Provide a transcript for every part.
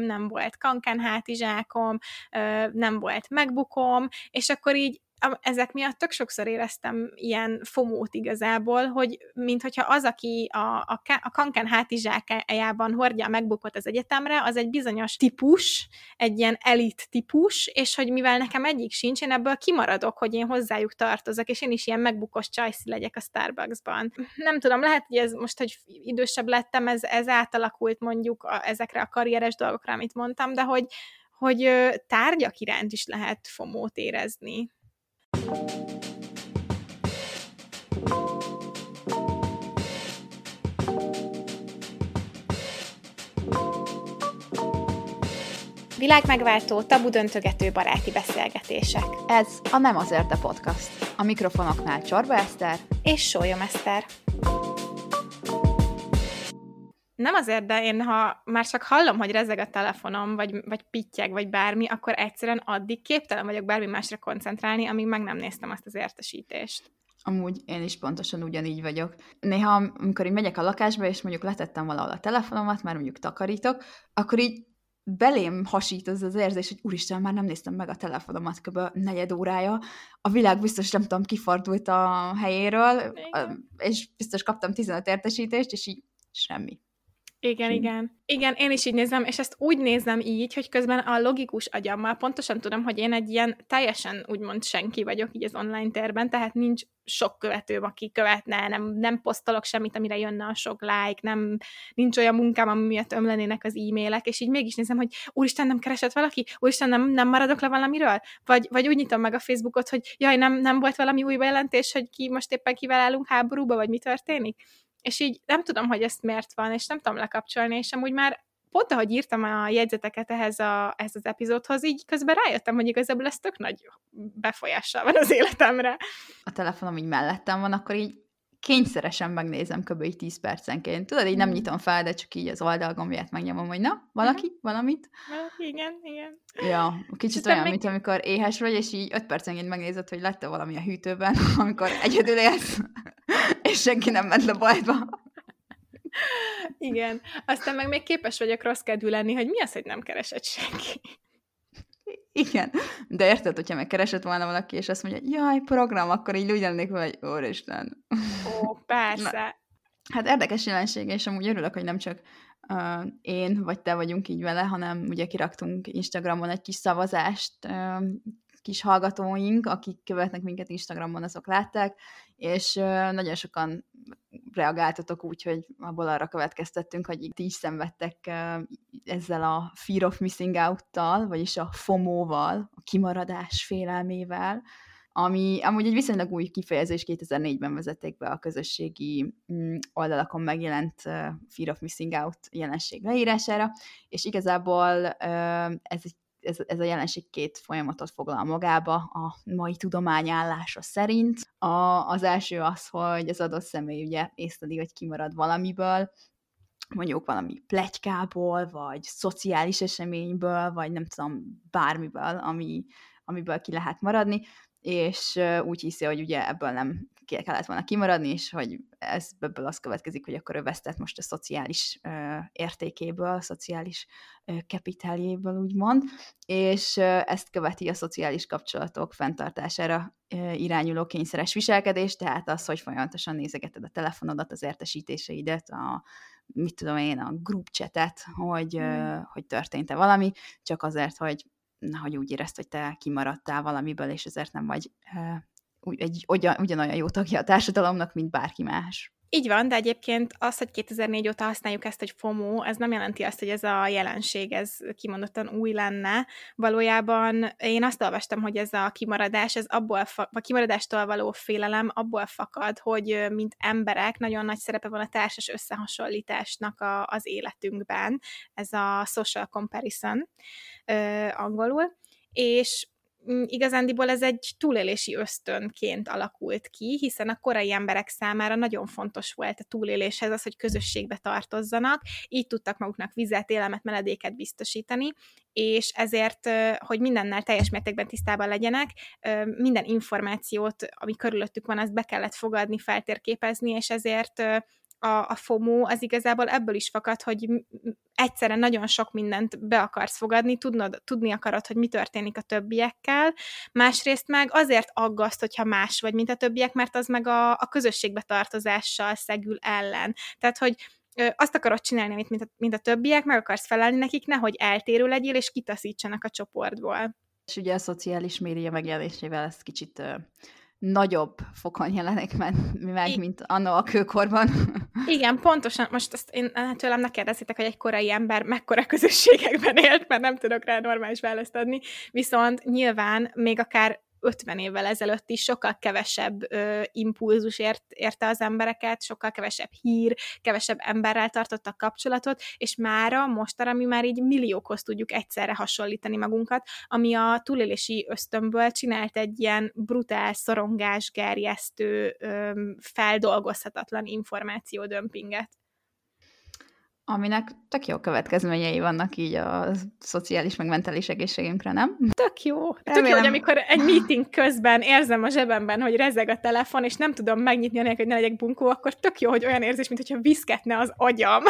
nem volt kanken hátizsákom, nem volt megbukom, és akkor így ezek miatt tök sokszor éreztem ilyen fomót igazából, hogy minthogyha az, aki a, a, a kanken hátizsákájában hordja a megbukott az egyetemre, az egy bizonyos típus, egy ilyen elit típus, és hogy mivel nekem egyik sincs, én ebből kimaradok, hogy én hozzájuk tartozok, és én is ilyen megbukos csajszi legyek a Starbucksban. Nem tudom, lehet, hogy ez most, hogy idősebb lettem, ez, ez átalakult mondjuk a, ezekre a karrieres dolgokra, amit mondtam, de hogy, hogy tárgyak iránt is lehet fomót érezni. Világmegváltó, tabu döntögető baráti beszélgetések. Ez a Nem azért a podcast. A mikrofonoknál Csorba Eszter és Sólyom Eszter. Nem azért, de én ha már csak hallom, hogy rezeg a telefonom, vagy, vagy pittyeg, vagy bármi, akkor egyszerűen addig képtelen vagyok bármi másra koncentrálni, amíg meg nem néztem azt az értesítést. Amúgy én is pontosan ugyanígy vagyok. Néha, amikor így megyek a lakásba, és mondjuk letettem valahol a telefonomat, már mondjuk takarítok, akkor így belém hasít az az érzés, hogy úristen, már nem néztem meg a telefonomat kb. negyed órája. A világ biztos, nem tudom, kifordult a helyéről, Igen. és biztos kaptam 15 értesítést, és így semmi. Igen, igen. Igen, én is így nézem, és ezt úgy nézem így, hogy közben a logikus agyammal pontosan tudom, hogy én egy ilyen teljesen úgymond senki vagyok így az online térben, tehát nincs sok követőm, aki követne, nem, nem posztolok semmit, amire jönne a sok like, nem, nincs olyan munkám, ami miatt ömlenének az e-mailek, és így mégis nézem, hogy úristen, nem keresett valaki? Úristen, nem, nem maradok le valamiről? Vagy, vagy úgy nyitom meg a Facebookot, hogy jaj, nem, nem volt valami új bejelentés, hogy ki most éppen kivel állunk háborúba, vagy mi történik? És így nem tudom, hogy ezt miért van, és nem tudom lekapcsolni, és amúgy már pont ahogy írtam a jegyzeteket ehhez, a, ehhez az epizódhoz, így közben rájöttem, hogy igazából ez tök nagy befolyással van az életemre. A telefonom így mellettem van, akkor így kényszeresen megnézem kb. 10 percenként. Tudod, így nem mm. nyitom fel, de csak így az oldalgombját megnyomom, hogy na, valaki, uh-huh. valamit. Igen, igen. Ja, kicsit olyan, még... mint amikor éhes vagy, és így 5 percenként megnézed, hogy lett valami a hűtőben, amikor egyedül élsz, és senki nem ment le bajba. Igen. Aztán meg még képes vagyok rossz kedvű lenni, hogy mi az, hogy nem keresett senki. Igen, de érted, hogyha megkeresett volna valaki, és azt mondja, jaj, program, akkor így úgy lennék, hogy úristen. Ó, persze. Na, hát érdekes jelenség, és amúgy örülök, hogy nem csak uh, én vagy te vagyunk így vele, hanem ugye kiraktunk Instagramon egy kis szavazást, uh, kis hallgatóink, akik követnek minket Instagramon, azok látták, és nagyon sokan reagáltatok úgy, hogy abból arra következtettünk, hogy ti is szenvedtek ezzel a fear of missing out-tal, vagyis a FOMO-val, a kimaradás félelmével, ami amúgy egy viszonylag új kifejezés, 2004-ben vezették be a közösségi mm, oldalakon megjelent Fear of Missing Out jelenség leírására, és igazából ez egy ez, ez a jelenség két folyamatot foglal magába a mai tudomány állása szerint. A, az első az, hogy az adott személy ugye észleli, hogy kimarad valamiből, mondjuk valami plegykából, vagy szociális eseményből, vagy nem tudom, bármiből, ami, amiből ki lehet maradni, és úgy hiszi, hogy ugye ebből nem kellett volna kimaradni, és hogy ez, ebből az következik, hogy akkor ő vesztett most a szociális ö, értékéből, a szociális ö, kapitáljéből, úgymond, és ö, ezt követi a szociális kapcsolatok fenntartására ö, irányuló kényszeres viselkedés, tehát az, hogy folyamatosan nézegeted a telefonodat, az értesítéseidet, a mit tudom én, a group chatet, hogy, mm. ö, hogy történt-e valami, csak azért, hogy hogy úgy érezt, hogy te kimaradtál valamiből, és ezért nem vagy egy ugyanolyan jó tagja a társadalomnak, mint bárki más. Így van, de egyébként az, hogy 2004 óta használjuk ezt, hogy FOMO, ez nem jelenti azt, hogy ez a jelenség, ez kimondottan új lenne. Valójában én azt olvastam, hogy ez a kimaradás, ez abból, fa- a kimaradástól való félelem abból fakad, hogy mint emberek nagyon nagy szerepe van a társas összehasonlításnak a, az életünkben. Ez a social comparison ö, angolul. És igazándiból ez egy túlélési ösztönként alakult ki, hiszen a korai emberek számára nagyon fontos volt a túléléshez az, hogy közösségbe tartozzanak, így tudtak maguknak vizet, élemet, meledéket biztosítani, és ezért, hogy mindennel teljes mértékben tisztában legyenek, minden információt, ami körülöttük van, azt be kellett fogadni, feltérképezni, és ezért a, a FOMO az igazából ebből is fakad, hogy egyszerre nagyon sok mindent be akarsz fogadni, tudnod, tudni akarod, hogy mi történik a többiekkel, másrészt meg azért aggaszt, hogyha más vagy, mint a többiek, mert az meg a, a közösségbe tartozással szegül ellen. Tehát, hogy azt akarod csinálni, mint, a, mint a többiek, meg akarsz felelni nekik, nehogy eltérő legyél, és kitaszítsanak a csoportból. És ugye a szociális média megjelenésével ez kicsit nagyobb fokon jelenik meg, mint anno a kőkorban. Igen, pontosan. Most ezt én tőlem ne kérdezitek, hogy egy korai ember mekkora közösségekben élt, mert nem tudok rá normális választ adni. Viszont nyilván még akár 50 évvel ezelőtt is sokkal kevesebb ö, impulzus ért, érte az embereket, sokkal kevesebb hír, kevesebb emberrel tartottak kapcsolatot, és mára, mostanra mi már így milliókhoz tudjuk egyszerre hasonlítani magunkat, ami a túlélési ösztönből csinált egy ilyen brutál, szorongás, gerjesztő, ö, feldolgozhatatlan információdömpinget aminek tök jó következményei vannak így a szociális meg mentális egészségünkre, nem? Tök jó. Remélem. Tök jó, hogy amikor egy meeting közben érzem a zsebemben, hogy rezeg a telefon, és nem tudom megnyitni anélkül, hogy ne legyek bunkó, akkor tök jó, hogy olyan érzés, mint hogyha viszketne az agyam.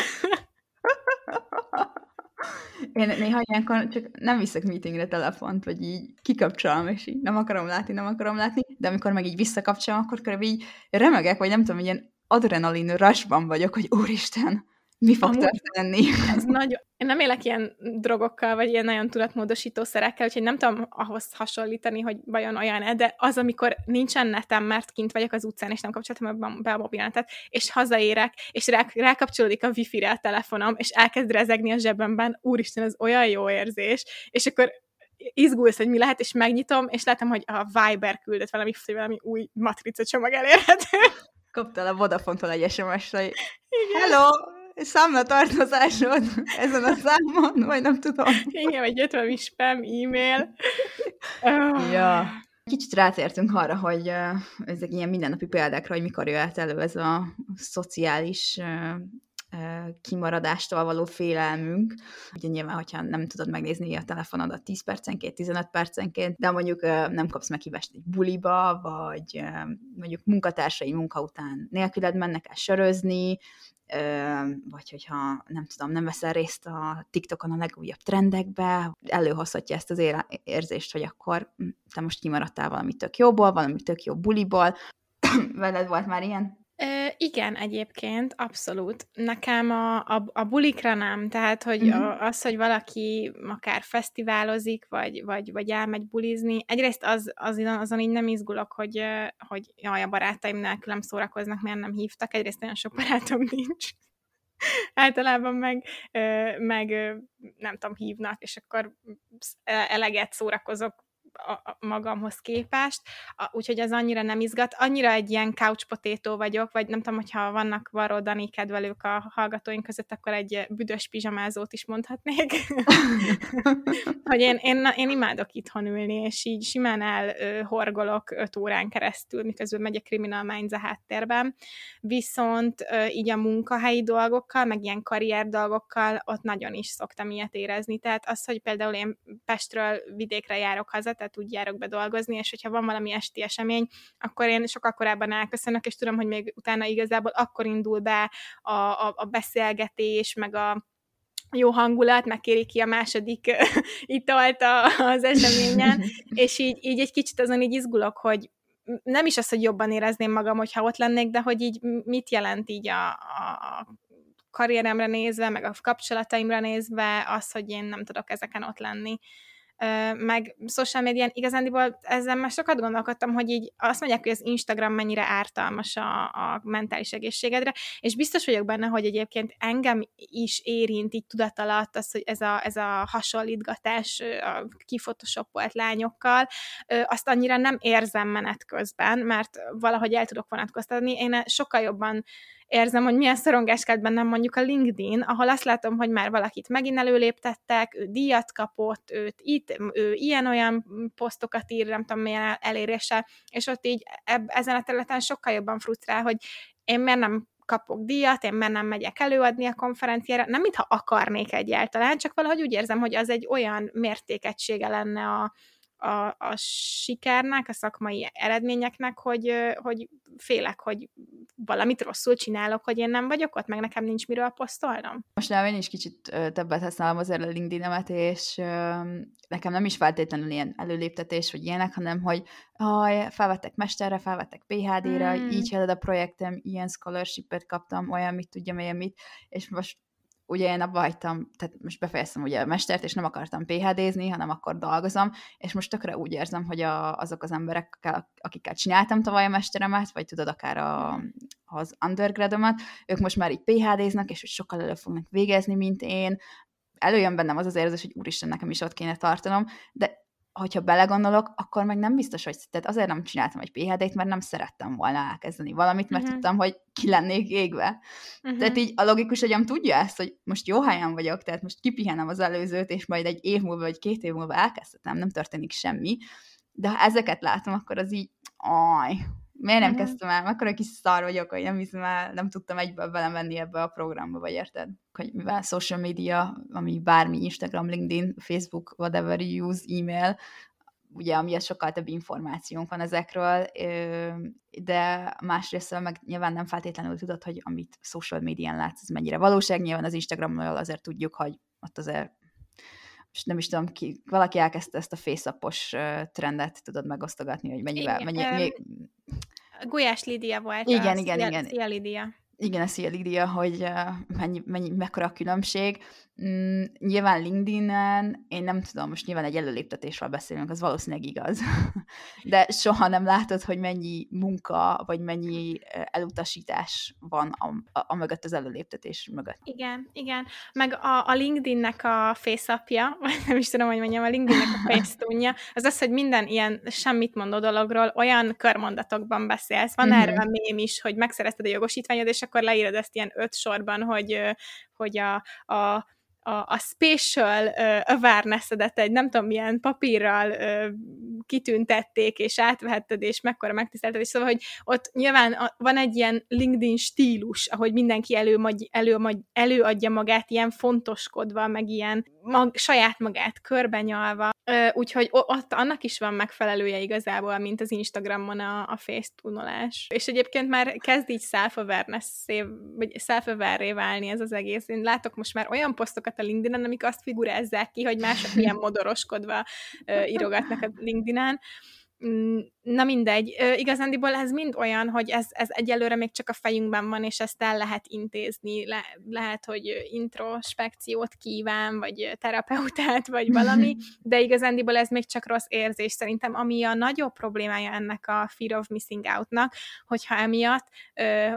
Én néha ilyenkor csak nem viszek meetingre telefont, vagy így kikapcsolom, és így nem akarom látni, nem akarom látni, de amikor meg így visszakapcsolom, akkor körülbelül így remegek, vagy nem tudom, ilyen adrenalin rushban vagyok, hogy úristen, mi fog Amúgy történni? Ez nagyon... Én nem élek ilyen drogokkal, vagy ilyen nagyon tudatmódosító szerekkel, úgyhogy nem tudom ahhoz hasonlítani, hogy vajon olyan-e, de az, amikor nincsen netem, mert kint vagyok az utcán, és nem kapcsoltam be a mobilnetet, és hazaérek, és rá, rákapcsolódik a wifi-re a telefonom, és elkezd rezegni a zsebemben, úristen, ez olyan jó érzés, és akkor izgulsz, hogy mi lehet, és megnyitom, és látom, hogy a Viber küldött valami, valami új matrica csomag elérhető. Kaptál a Vodafone-tól egy SMS-t, hogy Hello, számlatartozásod ezen a számon, vagy nem tudom. Igen, jött valami spam e-mail. ja. Kicsit rátértünk arra, hogy ezek ilyen mindennapi példákra, hogy mikor jöhet elő ez a szociális kimaradástól való félelmünk. Ugye nyilván, hogyha nem tudod megnézni a telefonodat 10 percenként, 15 percenként, de mondjuk nem kapsz meghívást egy buliba, vagy mondjuk munkatársai munka után nélküled mennek el sörözni, vagy hogyha nem tudom, nem veszel részt a TikTokon a legújabb trendekbe, előhozhatja ezt az érzést, hogy akkor hm, te most kimaradtál valami tök jóból, valami tök jó buliból. Veled volt már ilyen? Igen, egyébként, abszolút. Nekem a, a, a bulikra nem, tehát hogy uh-huh. a, az, hogy valaki akár fesztiválozik, vagy, vagy, vagy elmegy bulizni, egyrészt az, az, azon így nem izgulok, hogy, hogy jaj, a barátaim nélkül nem szórakoznak, mert nem hívtak, egyrészt olyan sok barátom nincs. Általában meg, meg nem tudom, hívnak, és akkor eleget szórakozok a, magamhoz képest, úgyhogy az annyira nem izgat. Annyira egy ilyen couch potato vagyok, vagy nem tudom, hogyha vannak Varó Dani kedvelők a hallgatóink között, akkor egy büdös pizsamázót is mondhatnék. hogy én, én, én imádok itthon ülni, és így simán elhorgolok öt órán keresztül, miközben megy a Criminal Minds a háttérben. Viszont így a munkahelyi dolgokkal, meg ilyen karrier dolgokkal ott nagyon is szoktam ilyet érezni. Tehát az, hogy például én Pestről vidékre járok haza, tehát úgy járok be dolgozni, és hogyha van valami esti esemény, akkor én sokkal korábban elköszönök, és tudom, hogy még utána igazából akkor indul be a, a, a beszélgetés, meg a, jó hangulat, megkéri ki a második italt az eseményen, és így, így egy kicsit azon így izgulok, hogy nem is az, hogy jobban érezném magam, hogyha ott lennék, de hogy így mit jelent így a, a karrieremre nézve, meg a kapcsolataimra nézve az, hogy én nem tudok ezeken ott lenni meg social médián igazándiból ezzel már sokat gondolkodtam, hogy így azt mondják, hogy az Instagram mennyire ártalmas a, a mentális egészségedre, és biztos vagyok benne, hogy egyébként engem is érint így tudat alatt az, hogy ez a, ez a hasonlítgatás a kifotoshopolt lányokkal, azt annyira nem érzem menet közben, mert valahogy el tudok vonatkoztatni. Én sokkal jobban érzem, hogy milyen szorongás kelt bennem mondjuk a LinkedIn, ahol azt látom, hogy már valakit megint előléptettek, ő díjat kapott, őt itt, ő ilyen-olyan posztokat ír, nem tudom milyen elérése, és ott így eb, ezen a területen sokkal jobban frusztrál, hogy én miért nem kapok díjat, én miért nem megyek előadni a konferenciára, nem mintha akarnék egyáltalán, csak valahogy úgy érzem, hogy az egy olyan mértékegysége lenne a, a, a sikernek, a szakmai eredményeknek, hogy, hogy félek, hogy valamit rosszul csinálok, hogy én nem vagyok ott, meg nekem nincs miről posztolnom. Most nem, én is kicsit többet használom azért a LinkedIn-emet, és nekem nem is feltétlenül ilyen előléptetés, vagy ilyenek, hanem hogy haj, felvettek mesterre, felvettek PHD-re, mm. így halad a projektem, ilyen scholarship kaptam, olyan, mit tudjam, ilyen mit, és most ugye én abba hagytam, tehát most befejeztem ugye a mestert, és nem akartam PHD-zni, hanem akkor dolgozom, és most tökre úgy érzem, hogy a, azok az emberek, akikkel csináltam tavaly a mesteremet, vagy tudod, akár a, az undergradomat, ők most már így PHD-znak, és hogy sokkal elő fognak végezni, mint én, előjön bennem az az érzés, hogy úristen, nekem is ott kéne tartanom, de hogyha belegondolok, akkor meg nem biztos, hogy tehát azért nem csináltam egy PHD-t, mert nem szerettem volna elkezdeni valamit, mert uh-huh. tudtam, hogy ki lennék égve. Uh-huh. Tehát így a logikus agyam tudja ezt, hogy most jó helyen vagyok, tehát most kipihenem az előzőt, és majd egy év múlva, vagy két év múlva elkezdhetem, nem történik semmi. De ha ezeket látom, akkor az így, aj, miért nem uh-huh. kezdtem el? Akkor kis szar vagyok, hogy nem hiszem el, nem tudtam egyből belemenni ebbe a programba, vagy érted? Hogy mivel social media, ami bármi Instagram, LinkedIn, Facebook, whatever you use, e-mail, ugye amiatt sokkal több információnk van ezekről, de másrészt meg nyilván nem feltétlenül tudod, hogy amit social médián látsz, ez mennyire valóság. Nyilván az Instagramról azért tudjuk, hogy ott azért és nem is tudom, ki, valaki elkezdte ezt a face trendet, tudod megosztogatni, hogy mennyivel, mennyi, um, még... Gulyás Lídia volt. Igen, az, igen, igen. Szia Lídia. Igen, a Szia Lídia, hogy mennyi, mennyi, mekkora a különbség. Mm, nyilván LinkedIn-en, én nem tudom, most nyilván egy előléptetésről beszélünk, az valószínűleg igaz, de soha nem látod, hogy mennyi munka, vagy mennyi elutasítás van a, a, a mögött, az előléptetés mögött. Igen, igen. Meg a, a LinkedIn-nek a face vagy nem is tudom, hogy mondjam, a LinkedIn-nek a face az az, hogy minden ilyen semmit mondó dologról olyan körmondatokban beszélsz. Van mm-hmm. erre a mém is, hogy megszerezted a jogosítványod, és akkor leírod ezt ilyen öt sorban, hogy, hogy a, a a, a spatial uh, awareness-edet egy nem tudom milyen papírral uh, kitüntették, és átvehetted, és mekkora megtisztelted, és szóval, hogy ott nyilván a, van egy ilyen LinkedIn stílus, ahogy mindenki elő, elő, előadja magát ilyen fontoskodva, meg ilyen mag, saját magát körbenyalva, úgyhogy ott annak is van megfelelője igazából, mint az Instagramon a, a face tunolás. És egyébként már kezd így self-awareness vagy self válni ez az egész. Én látok most már olyan posztokat a LinkedIn-en, amik azt figurázzák ki, hogy mások milyen modoroskodva írogatnak a LinkedIn-en, Mm, na mindegy, igazándiból ez mind olyan, hogy ez, ez egyelőre még csak a fejünkben van, és ezt el lehet intézni, Le, lehet, hogy introspekciót kíván, vagy terapeutát, vagy valami, de igazándiból ez még csak rossz érzés. Szerintem, ami a nagyobb problémája ennek a fear of missing outnak, hogyha emiatt,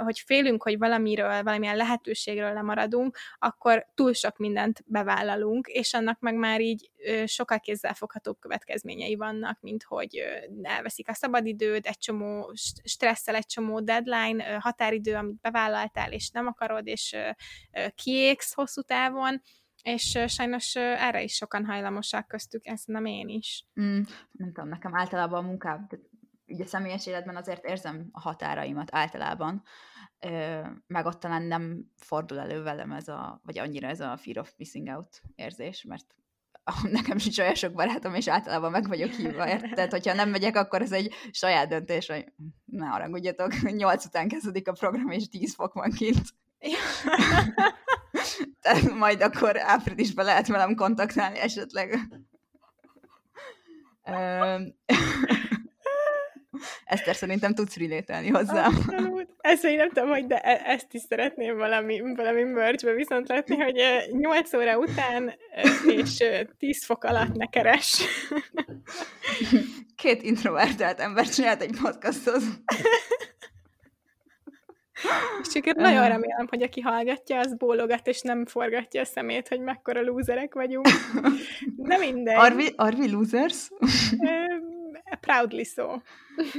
hogy félünk, hogy valamiről, valamilyen lehetőségről lemaradunk, akkor túl sok mindent bevállalunk, és annak meg már így sokkal kézzelfoghatóbb következményei vannak, mint hogy elveszik a szabadidőd, egy csomó stresszel, egy csomó deadline, határidő, amit bevállaltál, és nem akarod, és kiégsz hosszú távon, és sajnos erre is sokan hajlamosak köztük, ezt nem én is. Mm, nem tudom, nekem általában a munkám, ugye személyes életben azért érzem a határaimat általában, meg ott talán nem fordul elő velem ez a, vagy annyira ez a fear of missing out érzés, mert nekem sincs olyan sok barátom, és általában meg vagyok hívva, érted? Hogyha nem megyek, akkor ez egy saját döntés, hogy ne haragudjatok, nyolc után kezdődik a program, és tíz fok van kint. Tehát majd akkor áprilisban lehet velem kontaktálni esetleg. Eszter, szerintem tudsz rilételni hozzá. Abszolút. Ezt én nem tudom, hogy de e- ezt is szeretném valami, valami merchbe viszont látni, hogy 8 óra után és 10 fok alatt ne keres. Két introvertált ember csinált egy podcastot. És csak nagyon remélem, hogy aki hallgatja, az bólogat, és nem forgatja a szemét, hogy mekkora lúzerek vagyunk. Nem mindegy. Are we, are we losers? Proudly so.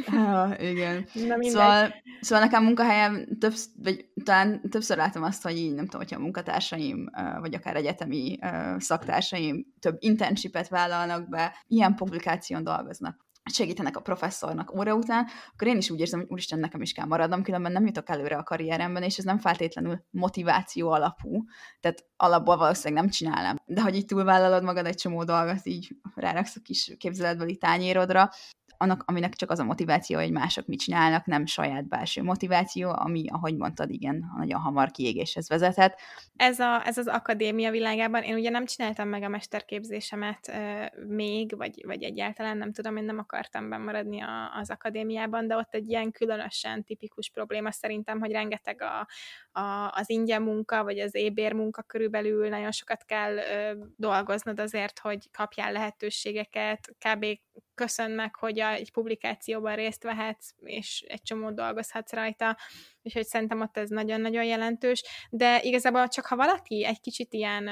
Ah, igen. Na Szóval, szóval nekem munkahelyem több, vagy talán többször látom azt, hogy így nem tudom, hogyha a munkatársaim, vagy akár egyetemi szaktársaim több internshipet vállalnak be, ilyen publikáción dolgoznak segítenek a professzornak óra után, akkor én is úgy érzem, hogy úristen, nekem is kell maradnom, különben nem jutok előre a karrieremben, és ez nem feltétlenül motiváció alapú, tehát alapból valószínűleg nem csinálom. De hogy így túlvállalod magad egy csomó dolgot, így ráraksz a kis képzeletbeli tányérodra, annak, aminek csak az a motiváció, hogy mások mit csinálnak, nem saját belső motiváció, ami, ahogy mondtad, igen, nagyon hamar kiégéshez vezethet. Ez, a, ez az akadémia világában, én ugye nem csináltam meg a mesterképzésemet euh, még, vagy, vagy egyáltalán nem tudom, én nem akartam bemaradni a, az akadémiában, de ott egy ilyen különösen tipikus probléma szerintem, hogy rengeteg a, a, az ingyen munka, vagy az ébér munka körülbelül nagyon sokat kell ö, dolgoznod azért, hogy kapjál lehetőségeket, kb. köszön meg, hogy a, egy publikációban részt vehetsz, és egy csomó dolgozhatsz rajta, úgyhogy szerintem ott ez nagyon-nagyon jelentős, de igazából csak ha valaki egy kicsit ilyen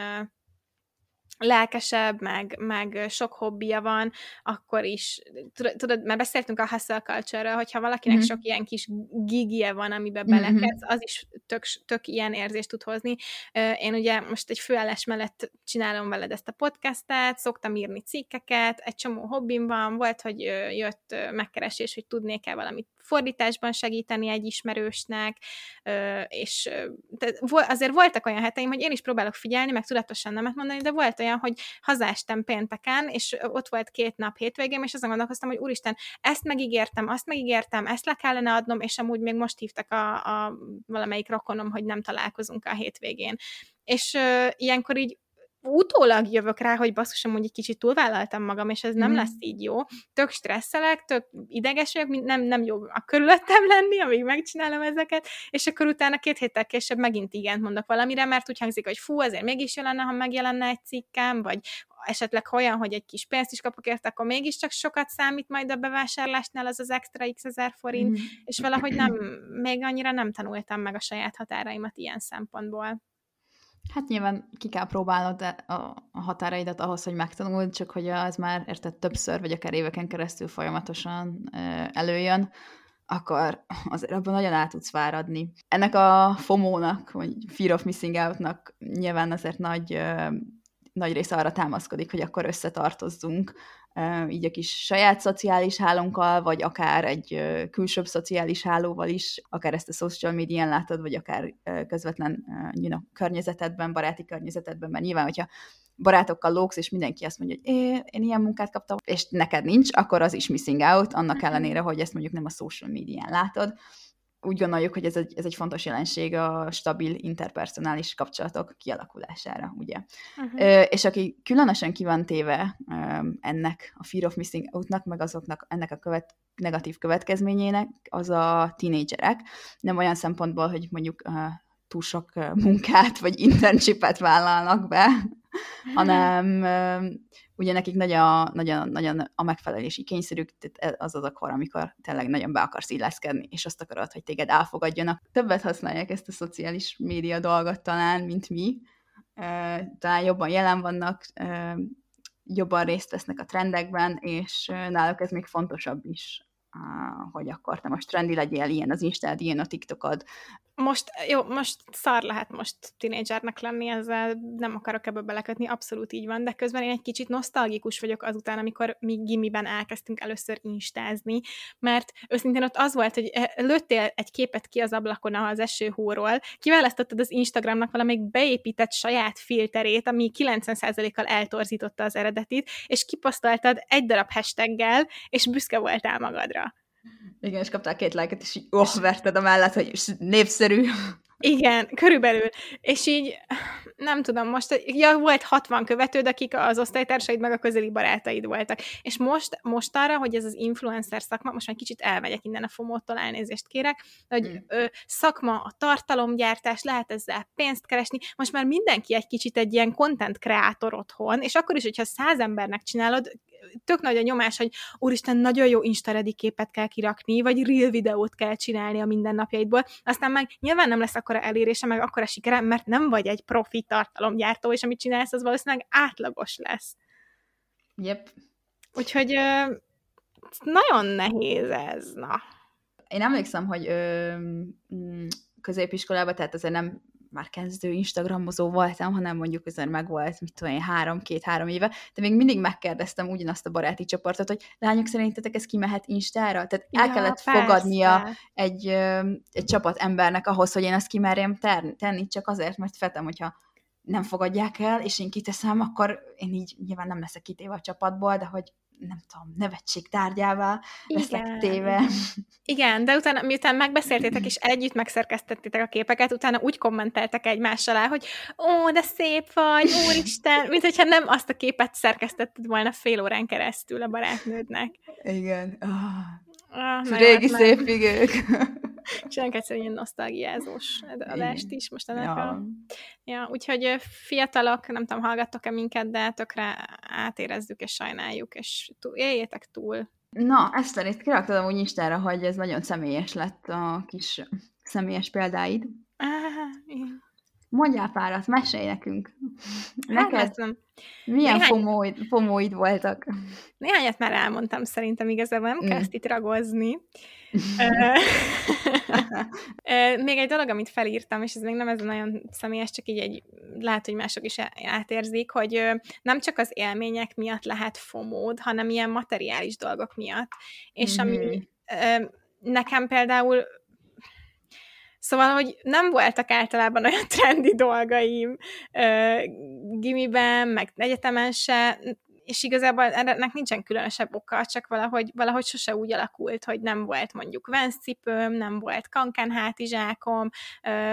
lelkesebb, meg, meg sok hobbija van, akkor is, tudod, mert beszéltünk a hustle culture hogyha valakinek mm-hmm. sok ilyen kis gigie van, amiben mm-hmm. belekezd, az is tök, tök ilyen érzést tud hozni. Én ugye most egy főállás mellett csinálom veled ezt a podcastet, szoktam írni cikkeket, egy csomó hobbim van, volt, hogy jött megkeresés, hogy tudnék-e valamit fordításban segíteni egy ismerősnek, és azért voltak olyan heteim, hogy én is próbálok figyelni, meg tudatosan nemet mondani, de volt olyan, hogy hazástem pénteken, és ott volt két nap hétvégém, és azon gondolkoztam, hogy úristen, ezt megígértem, azt megígértem, ezt le kellene adnom, és amúgy még most hívtak a, a valamelyik rokonom, hogy nem találkozunk a hétvégén. És uh, ilyenkor így utólag jövök rá, hogy basszus, amúgy egy kicsit túlvállaltam magam, és ez nem mm. lesz így jó. Tök stresszelek, tök ideges vagyok, nem, nem jó a körülöttem lenni, amíg megcsinálom ezeket, és akkor utána két héttel később megint igent mondok valamire, mert úgy hangzik, hogy fú, azért mégis jó lenne, ha megjelenne egy cikkem, vagy esetleg olyan, hogy egy kis pénzt is kapok érte, akkor mégiscsak sokat számít majd a bevásárlásnál az az extra x ezer forint, mm. és valahogy nem, még annyira nem tanultam meg a saját határaimat ilyen szempontból. Hát nyilván ki kell próbálnod a, határaidat ahhoz, hogy megtanuld, csak hogy az már érted többször, vagy akár éveken keresztül folyamatosan előjön, akkor azért abban nagyon át tudsz fáradni. Ennek a FOMO-nak, vagy Fear of Missing Out-nak nyilván azért nagy, nagy része arra támaszkodik, hogy akkor összetartozzunk, így a kis saját szociális hálónkkal, vagy akár egy külsőbb szociális hálóval is, akár ezt a social médián látod, vagy akár közvetlen you know, környezetedben, baráti környezetedben, mert nyilván, hogyha barátokkal lóksz, és mindenki azt mondja, hogy én, én ilyen munkát kaptam, és neked nincs, akkor az is missing out, annak mhm. ellenére, hogy ezt mondjuk nem a social médián látod úgy gondoljuk, hogy ez egy, ez egy fontos jelenség a stabil interpersonális kapcsolatok kialakulására, ugye. Uh-huh. Ö, és aki különösen ki van téve ö, ennek a fear of missing outnak, meg azoknak ennek a követ, negatív következményének, az a tínédzserek. Nem olyan szempontból, hogy mondjuk ö, túl sok munkát vagy internshipet vállalnak be, hanem ugye nekik nagyon, nagyon, nagyon a megfelelési kényszerük, tehát az az a kor, amikor tényleg nagyon be akarsz illeszkedni, és azt akarod, hogy téged elfogadjanak. Többet használják ezt a szociális média dolgot talán, mint mi. Talán jobban jelen vannak, jobban részt vesznek a trendekben, és náluk ez még fontosabb is, hogy akkor te most trendi legyél, ilyen az Instád, ilyen a TikTokod, most, jó, most szar lehet most tinédzsernek lenni, ezzel nem akarok ebbe belekötni, abszolút így van, de közben én egy kicsit nosztalgikus vagyok azután, amikor mi gimiben elkezdtünk először instázni, mert őszintén ott az volt, hogy eh, lőttél egy képet ki az ablakon az esőhóról, kiválasztottad az Instagramnak valamelyik beépített saját filterét, ami 90%-kal eltorzította az eredetit, és kiposztoltad egy darab hashtaggel, és büszke voltál magadra. Igen, és kaptál két lájket, és így oh, verted a mellett, hogy népszerű. Igen, körülbelül. És így, nem tudom, most, ja, volt 60 követőd, akik az osztálytársaid meg a közeli barátaid voltak. És most, most arra, hogy ez az influencer szakma, most már kicsit elmegyek innen a fomótól, elnézést kérek, hogy mm. ö, szakma, a tartalomgyártás, lehet ezzel pénzt keresni. Most már mindenki egy kicsit egy ilyen content kreátor otthon, és akkor is, hogyha száz embernek csinálod, tök nagy a nyomás, hogy úristen, nagyon jó Insta képet kell kirakni, vagy real videót kell csinálni a mindennapjaidból, aztán meg nyilván nem lesz akkora elérése, meg akkora sikere, mert nem vagy egy profi tartalomgyártó, és amit csinálsz, az valószínűleg átlagos lesz. Yep. Úgyhogy nagyon nehéz ez, na. Én emlékszem, hogy ö, mm, középiskolában, tehát azért nem már kezdő Instagramozó voltam, hanem mondjuk azért meg volt, mit tudom én, három, két-három éve, de még mindig megkérdeztem ugyanazt a baráti csoportot, hogy lányok szerintetek ez kimehet Instára? Tehát el ja, kellett persze. fogadnia egy, egy csapat embernek ahhoz, hogy én ezt kimerjem tenni, csak azért, mert fetem, hogyha nem fogadják el, és én kiteszem, akkor én így nyilván nem leszek kitéve a csapatból, de hogy nem tudom, nevetség tárgyává leszek téve. Igen, de utána, miután megbeszéltétek és együtt megszerkesztettétek a képeket, utána úgy kommenteltek egymás alá, hogy ó, de szép vagy, úristen, mint hogyha nem azt a képet szerkesztetted volna fél órán keresztül a barátnődnek. Igen. Oh. Ah, Régi szép igők. Csinálunk egyszer ilyen nosztalgiázós adást is most ennek ja. a... Ja, úgyhogy fiatalok, nem tudom, hallgattok-e minket, de tökre átérezzük és sajnáljuk, és túl, éljétek túl. Na, ezt itt kiraktad úgy Instára, hogy ez nagyon személyes lett a kis személyes példáid. Ah. Mondjál párat, mesélj nekünk. Neked hát, milyen Néhány... fomóid voltak? Néhányat már elmondtam, szerintem igazából nem mm. kezd itt ragozni. Még egy dolog, amit felírtam, és ez még nem ez nagyon személyes, csak így egy, lehet, hogy mások is átérzik, hogy nem csak az élmények miatt lehet fomód, hanem ilyen materiális dolgok miatt. És mm-hmm. ami nekem például Szóval, hogy nem voltak általában olyan trendi dolgaim gimiben, meg egyetemen se, és igazából ennek nincsen különösebb oka, csak valahogy, valahogy sose úgy alakult, hogy nem volt mondjuk venszcipőm, nem volt kankán hátizsákom,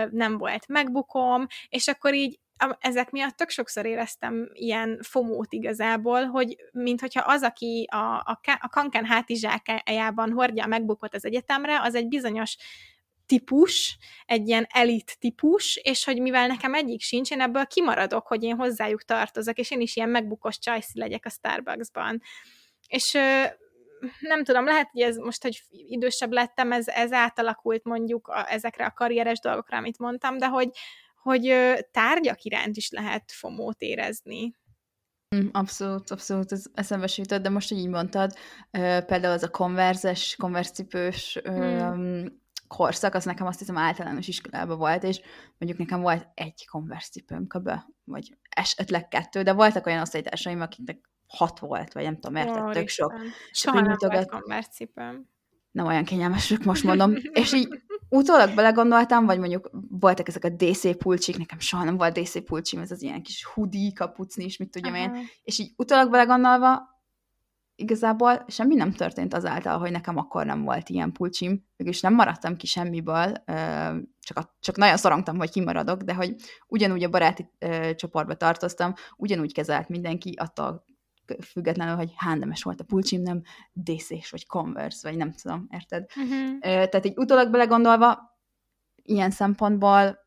nem volt megbukom, és akkor így ezek miatt tök sokszor éreztem ilyen fomót igazából, hogy mintha az, aki a, a, a kankán hátizsákájában hordja a megbukott az egyetemre, az egy bizonyos típus, egy ilyen elit típus, és hogy mivel nekem egyik sincs, én ebből kimaradok, hogy én hozzájuk tartozok, és én is ilyen megbukos csajszi legyek a Starbucksban. És nem tudom, lehet, hogy ez most, hogy idősebb lettem, ez, ez átalakult mondjuk a, ezekre a karrieres dolgokra, amit mondtam, de hogy, hogy tárgyak iránt is lehet fomót érezni. Mm, abszolút, abszolút, ez eszembe jutott, de most, hogy így mondtad, például az a konverzes, konverszcipős hmm korszak, az nekem azt hiszem általános iskolában volt, és mondjuk nekem volt egy konverszcipőm kb. vagy esetleg kettő, de voltak olyan osztálytársaim, akiknek hat volt, vagy nem tudom, érted, oh, tök sok. Soha nem volt konverszcipőm. Nem olyan kényelmesek, most mondom. és így utólag belegondoltam, vagy mondjuk voltak ezek a DC pulcsik, nekem soha nem volt DC pulcsim, ez az ilyen kis hoodie, kapucni is, mit tudjam Aha. én. És így utólag belegondolva, igazából semmi nem történt azáltal, hogy nekem akkor nem volt ilyen pulcsim, mégis nem maradtam ki semmiből, csak, a, csak nagyon szorongtam, hogy kimaradok, de hogy ugyanúgy a baráti csoportba tartoztam, ugyanúgy kezelt mindenki, attól függetlenül, hogy hándemes volt a pulcsim, nem dc vagy Converse, vagy nem tudom, érted? Uh-huh. Tehát így utólag belegondolva, ilyen szempontból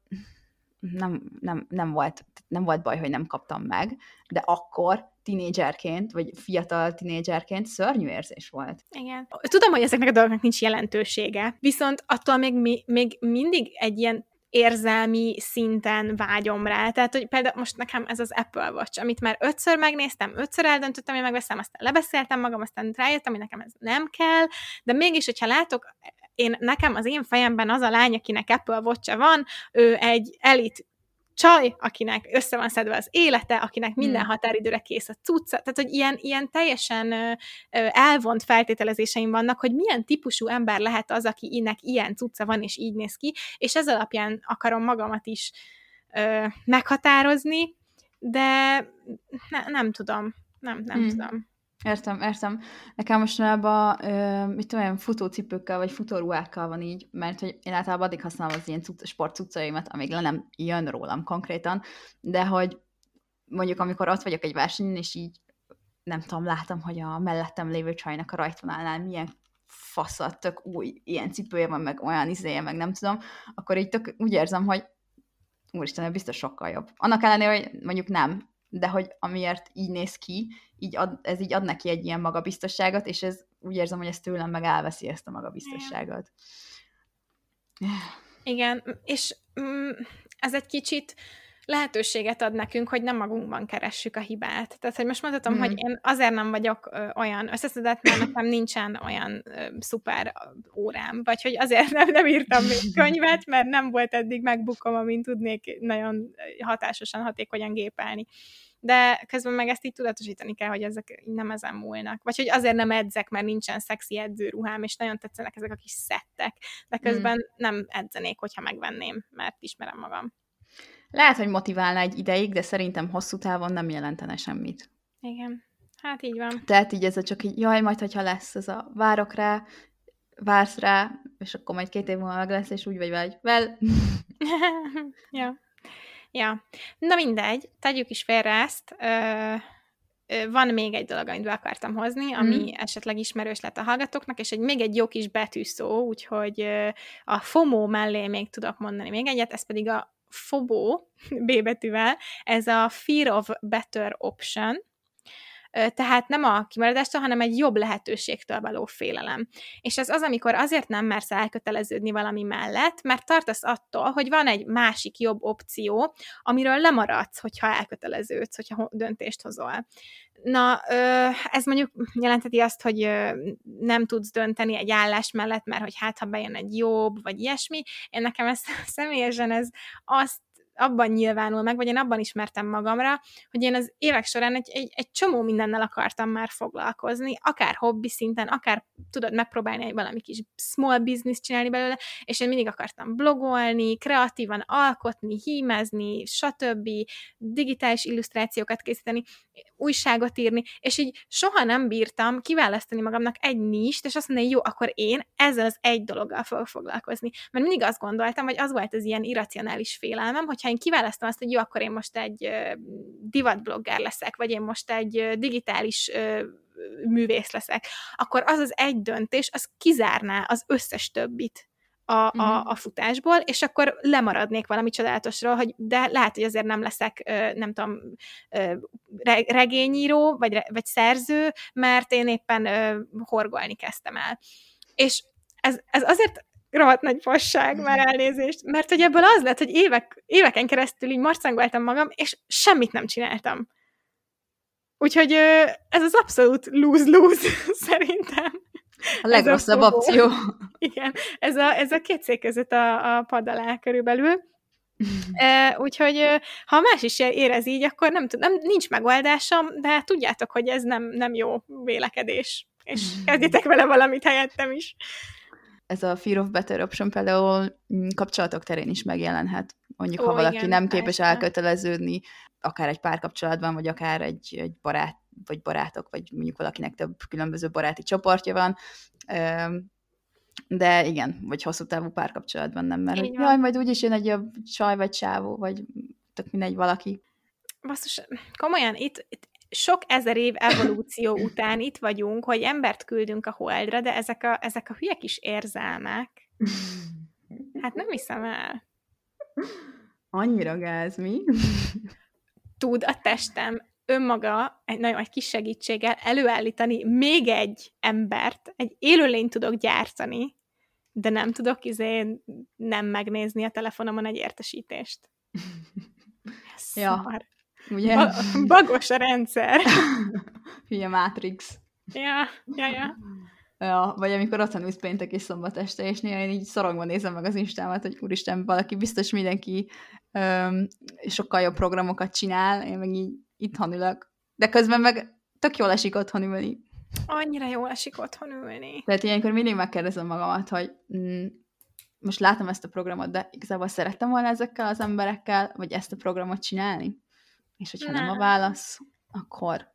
nem, nem, nem, volt, nem volt baj, hogy nem kaptam meg, de akkor tinédzserként, vagy fiatal tinédzserként szörnyű érzés volt. Igen. Tudom, hogy ezeknek a dolgoknak nincs jelentősége, viszont attól még, még mindig egy ilyen érzelmi szinten vágyom rá. Tehát, hogy például most nekem ez az Apple Watch, amit már ötször megnéztem, ötször eldöntöttem, hogy megveszem, aztán lebeszéltem magam, aztán rájöttem, hogy nekem ez nem kell, de mégis, hogyha látok én, nekem az én fejemben az a lány, akinek Apple watch van, ő egy elit csaj, akinek össze van szedve az élete, akinek minden hmm. határidőre kész a cucca, tehát hogy ilyen, ilyen teljesen ö, elvont feltételezéseim vannak, hogy milyen típusú ember lehet az, aki innek ilyen cucca van, és így néz ki, és ez alapján akarom magamat is ö, meghatározni, de ne, nem tudom, nem, nem hmm. tudom. Értem, értem. Nekem mostanában, mit tudom, olyan futócipőkkel vagy futóruhákkal van így, mert hogy én általában addig használom az ilyen cucc, sportcuccaimat, amíg le nem jön rólam konkrétan, de hogy mondjuk amikor ott vagyok egy versenyen, és így nem tudom, látom, hogy a mellettem lévő csajnak a rajtvonalnál milyen faszat, tök új ilyen cipője van, meg olyan izéje, meg nem tudom, akkor így tök úgy érzem, hogy úristen, biztos sokkal jobb. Annak ellenére, hogy mondjuk nem, de hogy amiért így néz ki, így ad, ez így ad neki egy ilyen magabiztosságot, és ez úgy érzem, hogy ez tőlem meg elveszi ezt a magabiztosságot. Igen, és mm, ez egy kicsit lehetőséget ad nekünk, hogy nem magunkban keressük a hibát. Tehát, hogy most mondhatom, hmm. hogy én azért nem vagyok ö, olyan összeszedett, mert nekem nincsen olyan ö, szuper órám, vagy hogy azért nem, nem írtam még könyvet, mert nem volt eddig megbukom, amint tudnék nagyon hatásosan, hatékonyan gépelni de közben meg ezt így tudatosítani kell, hogy ezek nem ezen múlnak. Vagy hogy azért nem edzek, mert nincsen szexi edzőruhám, és nagyon tetszenek ezek a kis szettek, de hmm. közben mm. nem edzenék, hogyha megvenném, mert ismerem magam. Lehet, hogy motiválna egy ideig, de szerintem hosszú távon nem jelentene semmit. Igen, hát így van. Tehát így ez a csak így, jaj, majd hogyha lesz ez a várok rá, vársz rá, és akkor majd két év múlva meg lesz, és úgy vagy vagy, well. ja. Ja, na mindegy, tegyük is félre ezt. Ö, van még egy dolog, amit be akartam hozni, ami mm. esetleg ismerős lett a hallgatóknak, és egy még egy jó kis betűszó, úgyhogy a FOMO mellé még tudok mondani még egyet, ez pedig a FOBO, B betűvel, ez a Fear of Better Option, tehát nem a kimaradástól, hanem egy jobb lehetőségtől való félelem. És ez az, amikor azért nem mersz elköteleződni valami mellett, mert tartasz attól, hogy van egy másik jobb opció, amiről lemaradsz, hogyha elköteleződsz, hogyha döntést hozol. Na, ez mondjuk jelenteti azt, hogy nem tudsz dönteni egy állás mellett, mert hogy hát, ha bejön egy jobb, vagy ilyesmi. Én nekem ez személyesen ez azt abban nyilvánul meg, vagy én abban ismertem magamra, hogy én az évek során egy, egy, egy csomó mindennel akartam már foglalkozni, akár hobbi szinten, akár tudod megpróbálni egy valami kis small business csinálni belőle, és én mindig akartam blogolni, kreatívan alkotni, hímezni, stb., digitális illusztrációkat készíteni, újságot írni, és így soha nem bírtam kiválasztani magamnak egy nist, és azt mondani, jó, akkor én ezzel az egy dologgal fogok foglalkozni. Mert mindig azt gondoltam, hogy az volt az ilyen irracionális félelmem, hogyha én kiválasztom azt, hogy jó, akkor én most egy divatblogger leszek, vagy én most egy digitális művész leszek, akkor az az egy döntés, az kizárná az összes többit a, a, mhm. a futásból, és akkor lemaradnék valami csodálatosról, hogy de lehet, hogy azért nem leszek, nem tudom, regényíró, vagy, vagy szerző, mert én éppen horgolni kezdtem el. És ez, ez azért rohadt nagy fasság, már mhm. elnézést, mert hogy ebből az lett, hogy évek, éveken keresztül így marcangoltam magam, és semmit nem csináltam. Úgyhogy ez az abszolút lose-lose szerintem. A legrosszabb a opció. Igen, ez a, ez a két szék között a, a pad alá körülbelül. e, úgyhogy ha más is érez így, akkor nem tudom, nincs megoldásom, de tudjátok, hogy ez nem, nem jó vélekedés. És kezdjetek vele valamit helyettem is ez a Fear of Better Option például mm, kapcsolatok terén is megjelenhet. Mondjuk, Ó, ha valaki igen, nem képes persze. elköteleződni, akár egy párkapcsolatban, vagy akár egy, egy barát, vagy barátok, vagy mondjuk valakinek több különböző baráti csoportja van, de igen, vagy hosszú távú párkapcsolatban nem, mert hogy, jaj, majd úgyis jön egy jobb csaj, vagy csávó, vagy tök mindegy valaki. Basszus, komolyan, itt, itt sok ezer év evolúció után itt vagyunk, hogy embert küldünk a holdra, de ezek a, ezek a hülye kis érzelmek, hát nem hiszem el. Annyira gáz, mi? Tud a testem önmaga egy nagyon egy kis segítséggel előállítani még egy embert, egy élőlényt tudok gyártani, de nem tudok izé nem megnézni a telefonomon egy értesítést. ja. Szar. Ugye? Ba- bagos a rendszer. Hülye Matrix. Ja, ja, ja. Ja, vagy amikor otthon ülsz péntek és szombat este, és néha én így szorongva nézem meg az instámat, hogy úristen, valaki biztos mindenki öm, sokkal jobb programokat csinál, én meg így itthon ülök. De közben meg tök jól esik otthon ülni. Annyira jól esik otthon ülni. Tehát ilyenkor mindig megkérdezem magamat, hogy mm, most látom ezt a programot, de igazából szerettem volna ezekkel az emberekkel, vagy ezt a programot csinálni? És hogyha nem, nem a válasz, akkor...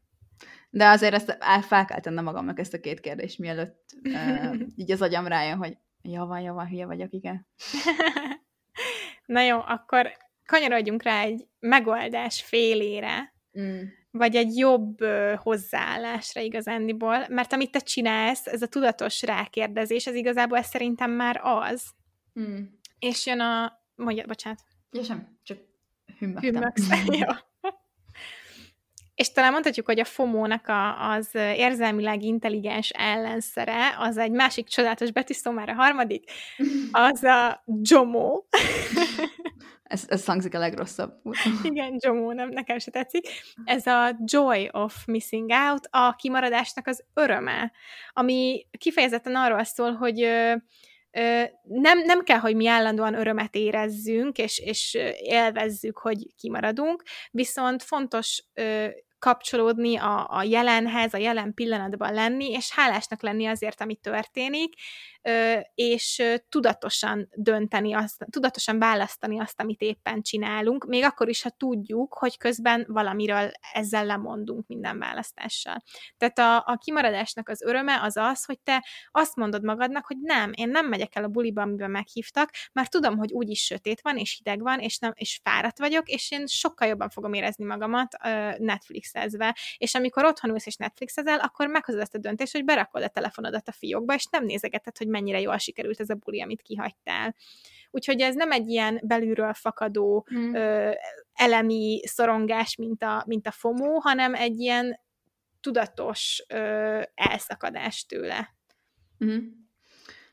De azért ezt fel kell tennem magamnak ezt a két kérdést, mielőtt uh, így az agyam rájön, hogy jó van, van, hülye vagyok, igen. Na jó, akkor kanyarodjunk rá egy megoldás félére, mm. vagy egy jobb hozzáállásra igazándiból, mert amit te csinálsz, ez a tudatos rákérdezés, ez igazából ez szerintem már az. Mm. És jön a... Mondja, bocsánat. Ja, sem, csak hümmögtem. jó. És talán mondhatjuk, hogy a FOMO-nak a, az érzelmileg intelligens ellenszere, az egy másik csodálatos betűszó, már a harmadik, az a JOMO. Ez, ez hangzik a legrosszabb. Igen, Jomo, nem, nekem se tetszik. Ez a joy of missing out, a kimaradásnak az öröme, ami kifejezetten arról szól, hogy ö, nem, nem kell, hogy mi állandóan örömet érezzünk, és, és élvezzük, hogy kimaradunk, viszont fontos ö, kapcsolódni a, a jelenhez, a jelen pillanatban lenni, és hálásnak lenni azért, ami történik, és tudatosan dönteni, azt, tudatosan választani azt, amit éppen csinálunk, még akkor is, ha tudjuk, hogy közben valamiről ezzel lemondunk minden választással. Tehát a, a kimaradásnak az öröme az az, hogy te azt mondod magadnak, hogy nem, én nem megyek el a buliba, amiben meghívtak, mert tudom, hogy úgyis sötét van, és hideg van, és, nem, és fáradt vagyok, és én sokkal jobban fogom érezni magamat Netflixezve. És amikor otthon ülsz és Netflixezel, akkor meghozod ezt a döntést, hogy berakod a telefonodat a fiókba, és nem nézegeted, hogy mennyire jól sikerült ez a buli, amit kihagytál. Úgyhogy ez nem egy ilyen belülről fakadó mm. ö, elemi szorongás, mint a, mint a FOMO, hanem egy ilyen tudatos ö, elszakadás tőle. Mm.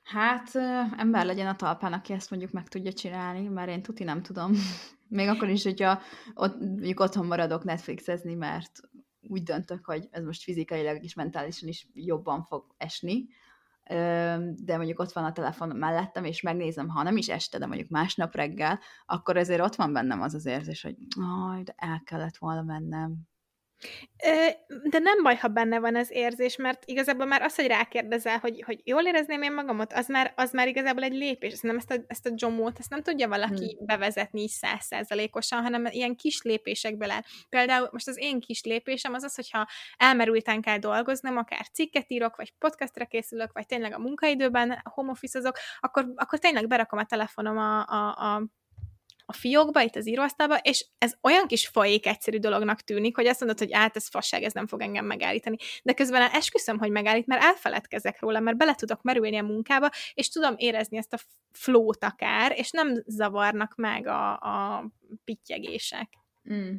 Hát ember legyen a talpán, aki ezt mondjuk meg tudja csinálni, mert én tuti nem tudom. Még akkor is, hogyha ott, mondjuk otthon maradok Netflixezni, mert úgy döntök, hogy ez most fizikailag és mentálisan is jobban fog esni, de mondjuk ott van a telefon mellettem, és megnézem, ha nem is este, de mondjuk másnap reggel, akkor ezért ott van bennem az az érzés, hogy de el kellett volna mennem, de nem baj, ha benne van az érzés, mert igazából már az, hogy rákérdezel, hogy, hogy jól érezném én magamot, az már, az már igazából egy lépés. Nem ezt a, ezt a jomót, ezt nem tudja valaki hmm. bevezetni így százszerzalékosan, hanem ilyen kis lépésekből áll. Például most az én kis lépésem az az, hogyha elmerülten kell dolgoznom, akár cikket írok, vagy podcastra készülök, vagy tényleg a munkaidőben home office akkor, akkor tényleg berakom a telefonom a, a, a a fiókba, itt az íróasztalba, és ez olyan kis folyék egyszerű dolognak tűnik, hogy azt mondod, hogy át, ez fasság, ez nem fog engem megállítani. De közben esküszöm, hogy megállít, mert elfeledkezek róla, mert bele tudok merülni a munkába, és tudom érezni ezt a flót akár, és nem zavarnak meg a, a pittyegések. Mm.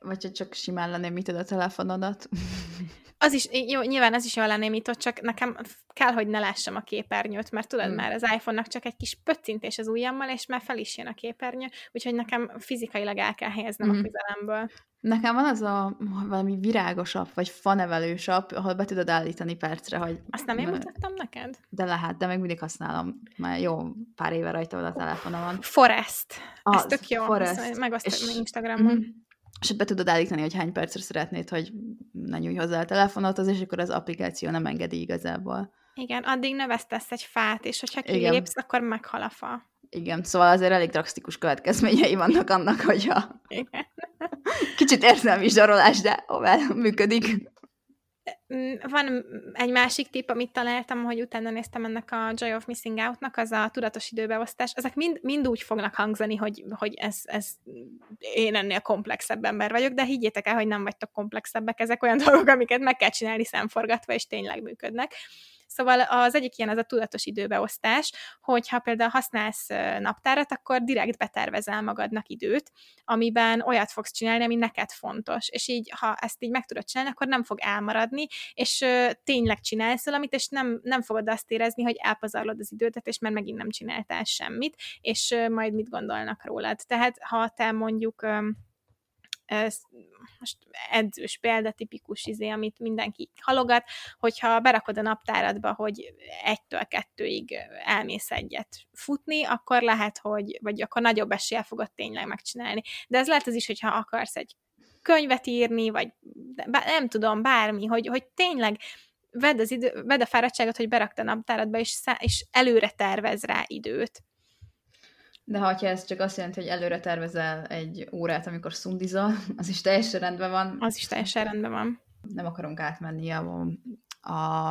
Vagy hogy csak simán lenémíted a telefonodat. Az is, jó, nyilván ez is jól lenémított, csak nekem kell, hogy ne lássam a képernyőt, mert tudod, hmm. már az iPhone-nak csak egy kis pöccintés az ujjammal, és már fel is jön a képernyő, úgyhogy nekem fizikailag el kell helyeznem hmm. a közelemből. Nekem van az a valami virágosabb, vagy fanevelősabb, ahol be tudod állítani percre, hogy... Azt nem én mutattam neked? De lehet, de meg mindig használom. Már jó pár éve rajta van a telefonomon. Forest. Az, Ez tök jó. Forest. Megosztom Instagramon. Mm-hmm és be tudod állítani, hogy hány percre szeretnéd, hogy ne nyújj hozzá a telefonot, az, és akkor az applikáció nem engedi igazából. Igen, addig növesztesz egy fát, és hogyha kilépsz, Igen. akkor meghal a fa. Igen, szóval azért elég drasztikus következményei vannak annak, hogyha Igen. kicsit érzelmi zsarolás, de hová működik. Mm, van egy másik tipp, amit találtam, hogy utána néztem ennek a Joy of Missing Out-nak, az a tudatos időbeosztás. Ezek mind, mind úgy fognak hangzani, hogy, hogy ez, ez én ennél komplexebb ember vagyok, de higgyétek el, hogy nem vagytok komplexebbek, ezek olyan dolgok, amiket meg kell csinálni szemforgatva, és tényleg működnek. Szóval az egyik ilyen az a tudatos időbeosztás, hogyha például használsz naptárat, akkor direkt betervezel magadnak időt, amiben olyat fogsz csinálni, ami neked fontos. És így, ha ezt így meg tudod csinálni, akkor nem fog elmaradni, és tényleg csinálsz valamit, és nem, nem fogod azt érezni, hogy elpazarlod az időt, és már megint nem csináltál semmit, és majd mit gondolnak rólad. Tehát, ha te mondjuk ez most edzős példa, tipikus izé, amit mindenki halogat, hogyha berakod a naptáradba, hogy egytől kettőig elmész egyet futni, akkor lehet, hogy, vagy akkor nagyobb eséllyel fogod tényleg megcsinálni. De ez lehet az is, hogyha akarsz egy könyvet írni, vagy nem tudom, bármi, hogy, hogy tényleg vedd, az idő, vedd a fáradtságot, hogy berakta a naptáradba, és, és előre tervez rá időt. De ha ez csak azt jelenti, hogy előre tervezel egy órát, amikor szundizol, az is teljesen rendben van. Az is teljesen rendben van. Nem akarunk átmenni a, a,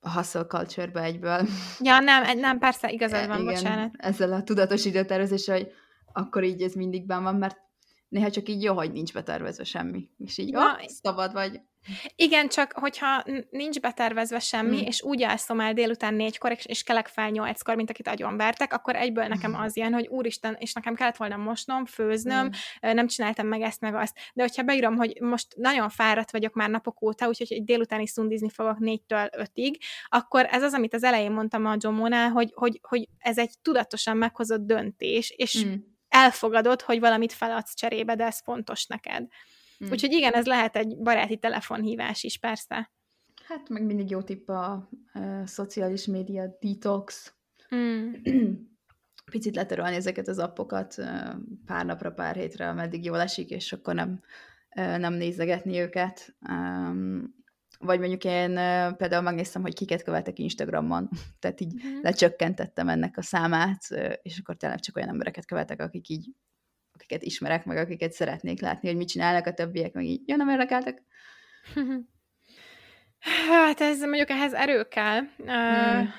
a hustle culture-be egyből. Ja, nem, nem, persze, igazad van, Igen, bocsánat. Ezzel a tudatos időtervezéssel, hogy akkor így ez mindig ben van, mert néha csak így jó, hogy nincs betervezve semmi. És így, ja. oh, szabad vagy. Igen, csak hogyha nincs betervezve semmi, mm. és úgy alszom el délután négykor, és, és kelek fel nyolckor, mint akit vertek, akkor egyből nekem mm. az ilyen, hogy úristen, és nekem kellett volna mosnom, főznöm, mm. nem csináltam meg ezt, meg azt. De hogyha beírom, hogy most nagyon fáradt vagyok már napok óta, úgyhogy egy délutáni szundizni fogok négytől ötig, akkor ez az, amit az elején mondtam a Jomónál, hogy, hogy, hogy ez egy tudatosan meghozott döntés, és mm. elfogadod, hogy valamit feladsz cserébe, de ez fontos neked. Mm. Úgyhogy igen, ez lehet egy baráti telefonhívás is, persze. Hát meg mindig jó tipp a uh, szociális média detox. Mm. Picit letörölni ezeket az appokat pár napra, pár hétre, ameddig jól esik, és akkor nem, nem nézegetni őket. Um, vagy mondjuk én például megnéztem, hogy kiket követek Instagramon, tehát így mm. lecsökkentettem ennek a számát, és akkor tényleg csak olyan embereket követek, akik így akiket ismerek, meg akiket szeretnék látni, hogy mit csinálnak a többiek, meg így, ja, nem érdekeltek. Hát ez mondjuk ehhez erő kell. Hmm.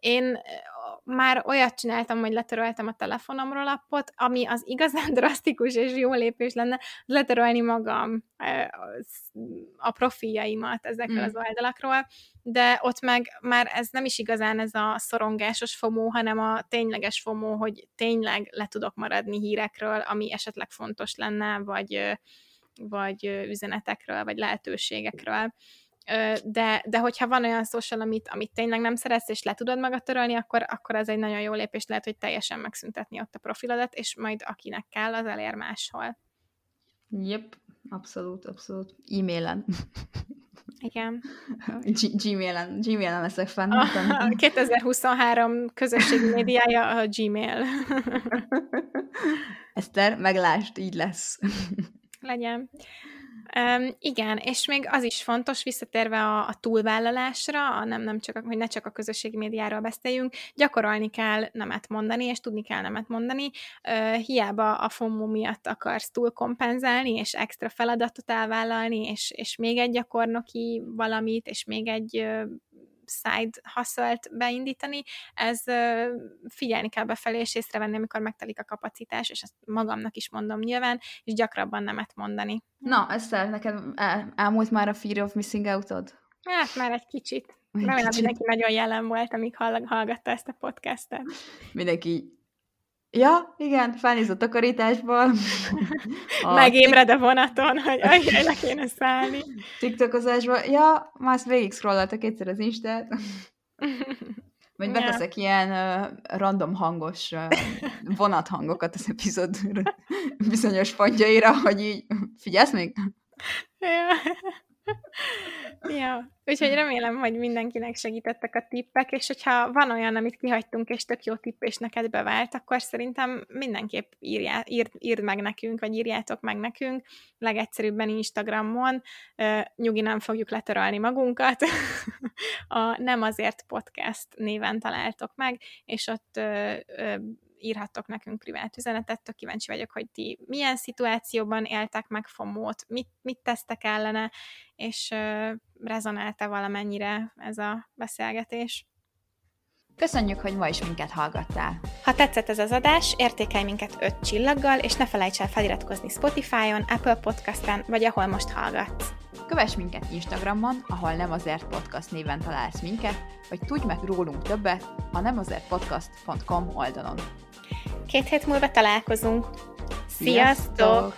Én már olyat csináltam, hogy letöröltem a telefonomról appot, ami az igazán drasztikus és jó lépés lenne, letörölni magam a profiljaimat ezekről mm. az oldalakról, de ott meg már ez nem is igazán ez a szorongásos fomó, hanem a tényleges fomó, hogy tényleg le tudok maradni hírekről, ami esetleg fontos lenne, vagy, vagy üzenetekről, vagy lehetőségekről de, de hogyha van olyan social, amit, amit tényleg nem szeretsz, és le tudod magad törölni, akkor, akkor ez egy nagyon jó lépés lehet, hogy teljesen megszüntetni ott a profilodat, és majd akinek kell, az elér máshol. Yep, abszolút, abszolút. E-mailen. Igen. G- Gmailen, Gmailen leszek fenn. A 2023 közösségi médiája a Gmail. Eszter, meglást, így lesz. Legyen. Um, igen, és még az is fontos, visszatérve a, a túlvállalásra, a nem, nem csak, hogy ne csak a közösségi médiáról beszéljünk, gyakorolni kell nemet mondani, és tudni kell nemet mondani. Uh, hiába a FOMO miatt akarsz túl kompenzálni, és extra feladatot elvállalni, és, és még egy gyakornoki valamit, és még egy side hustle beindítani, ez figyelni kell befelé, és észrevenni, amikor megtelik a kapacitás, és ezt magamnak is mondom nyilván, és gyakrabban nemet mondani. Na, Eszter, neked el, elmúlt már a fear of missing out-od? Hát már egy kicsit. Remélem, mindenki nagyon jelen volt, amíg hallgatta ezt a podcastet. Mindenki Ja, igen, felnéz a takarításból. A Megébred a vonaton, hogy ajjaj, le kéne szállni. TikTokozásban. Ja, már azt végig scrolloltak egyszer az Instát. Vagy beteszek ja. ilyen uh, random hangos uh, vonathangokat az epizód bizonyos pontjaira, hogy így figyelsz még? Ja. Ja, úgyhogy remélem, hogy mindenkinek segítettek a tippek, és hogyha van olyan, amit kihagytunk, és tök jó tipp, és neked bevált, akkor szerintem mindenképp írjá, írd, írd meg nekünk, vagy írjátok meg nekünk, legegyszerűbben Instagramon, nyugi nem fogjuk letörölni magunkat, a Nem azért podcast néven találtok meg, és ott írhattok nekünk privát üzenetet, tök kíváncsi vagyok, hogy ti milyen szituációban éltek meg FOMO-t, mit, mit tesztek ellene, és uh, rezonálta valamennyire ez a beszélgetés. Köszönjük, hogy ma is minket hallgattál! Ha tetszett ez az adás, értékelj minket 5 csillaggal, és ne felejts el feliratkozni Spotify-on, Apple Podcast-en, vagy ahol most hallgatsz. Kövess minket Instagramon, ahol nem azért podcast néven találsz minket, vagy tudj meg rólunk többet a nemazertpodcast.com oldalon. Két hét múlva találkozunk. Sziasztok! Sziasztok!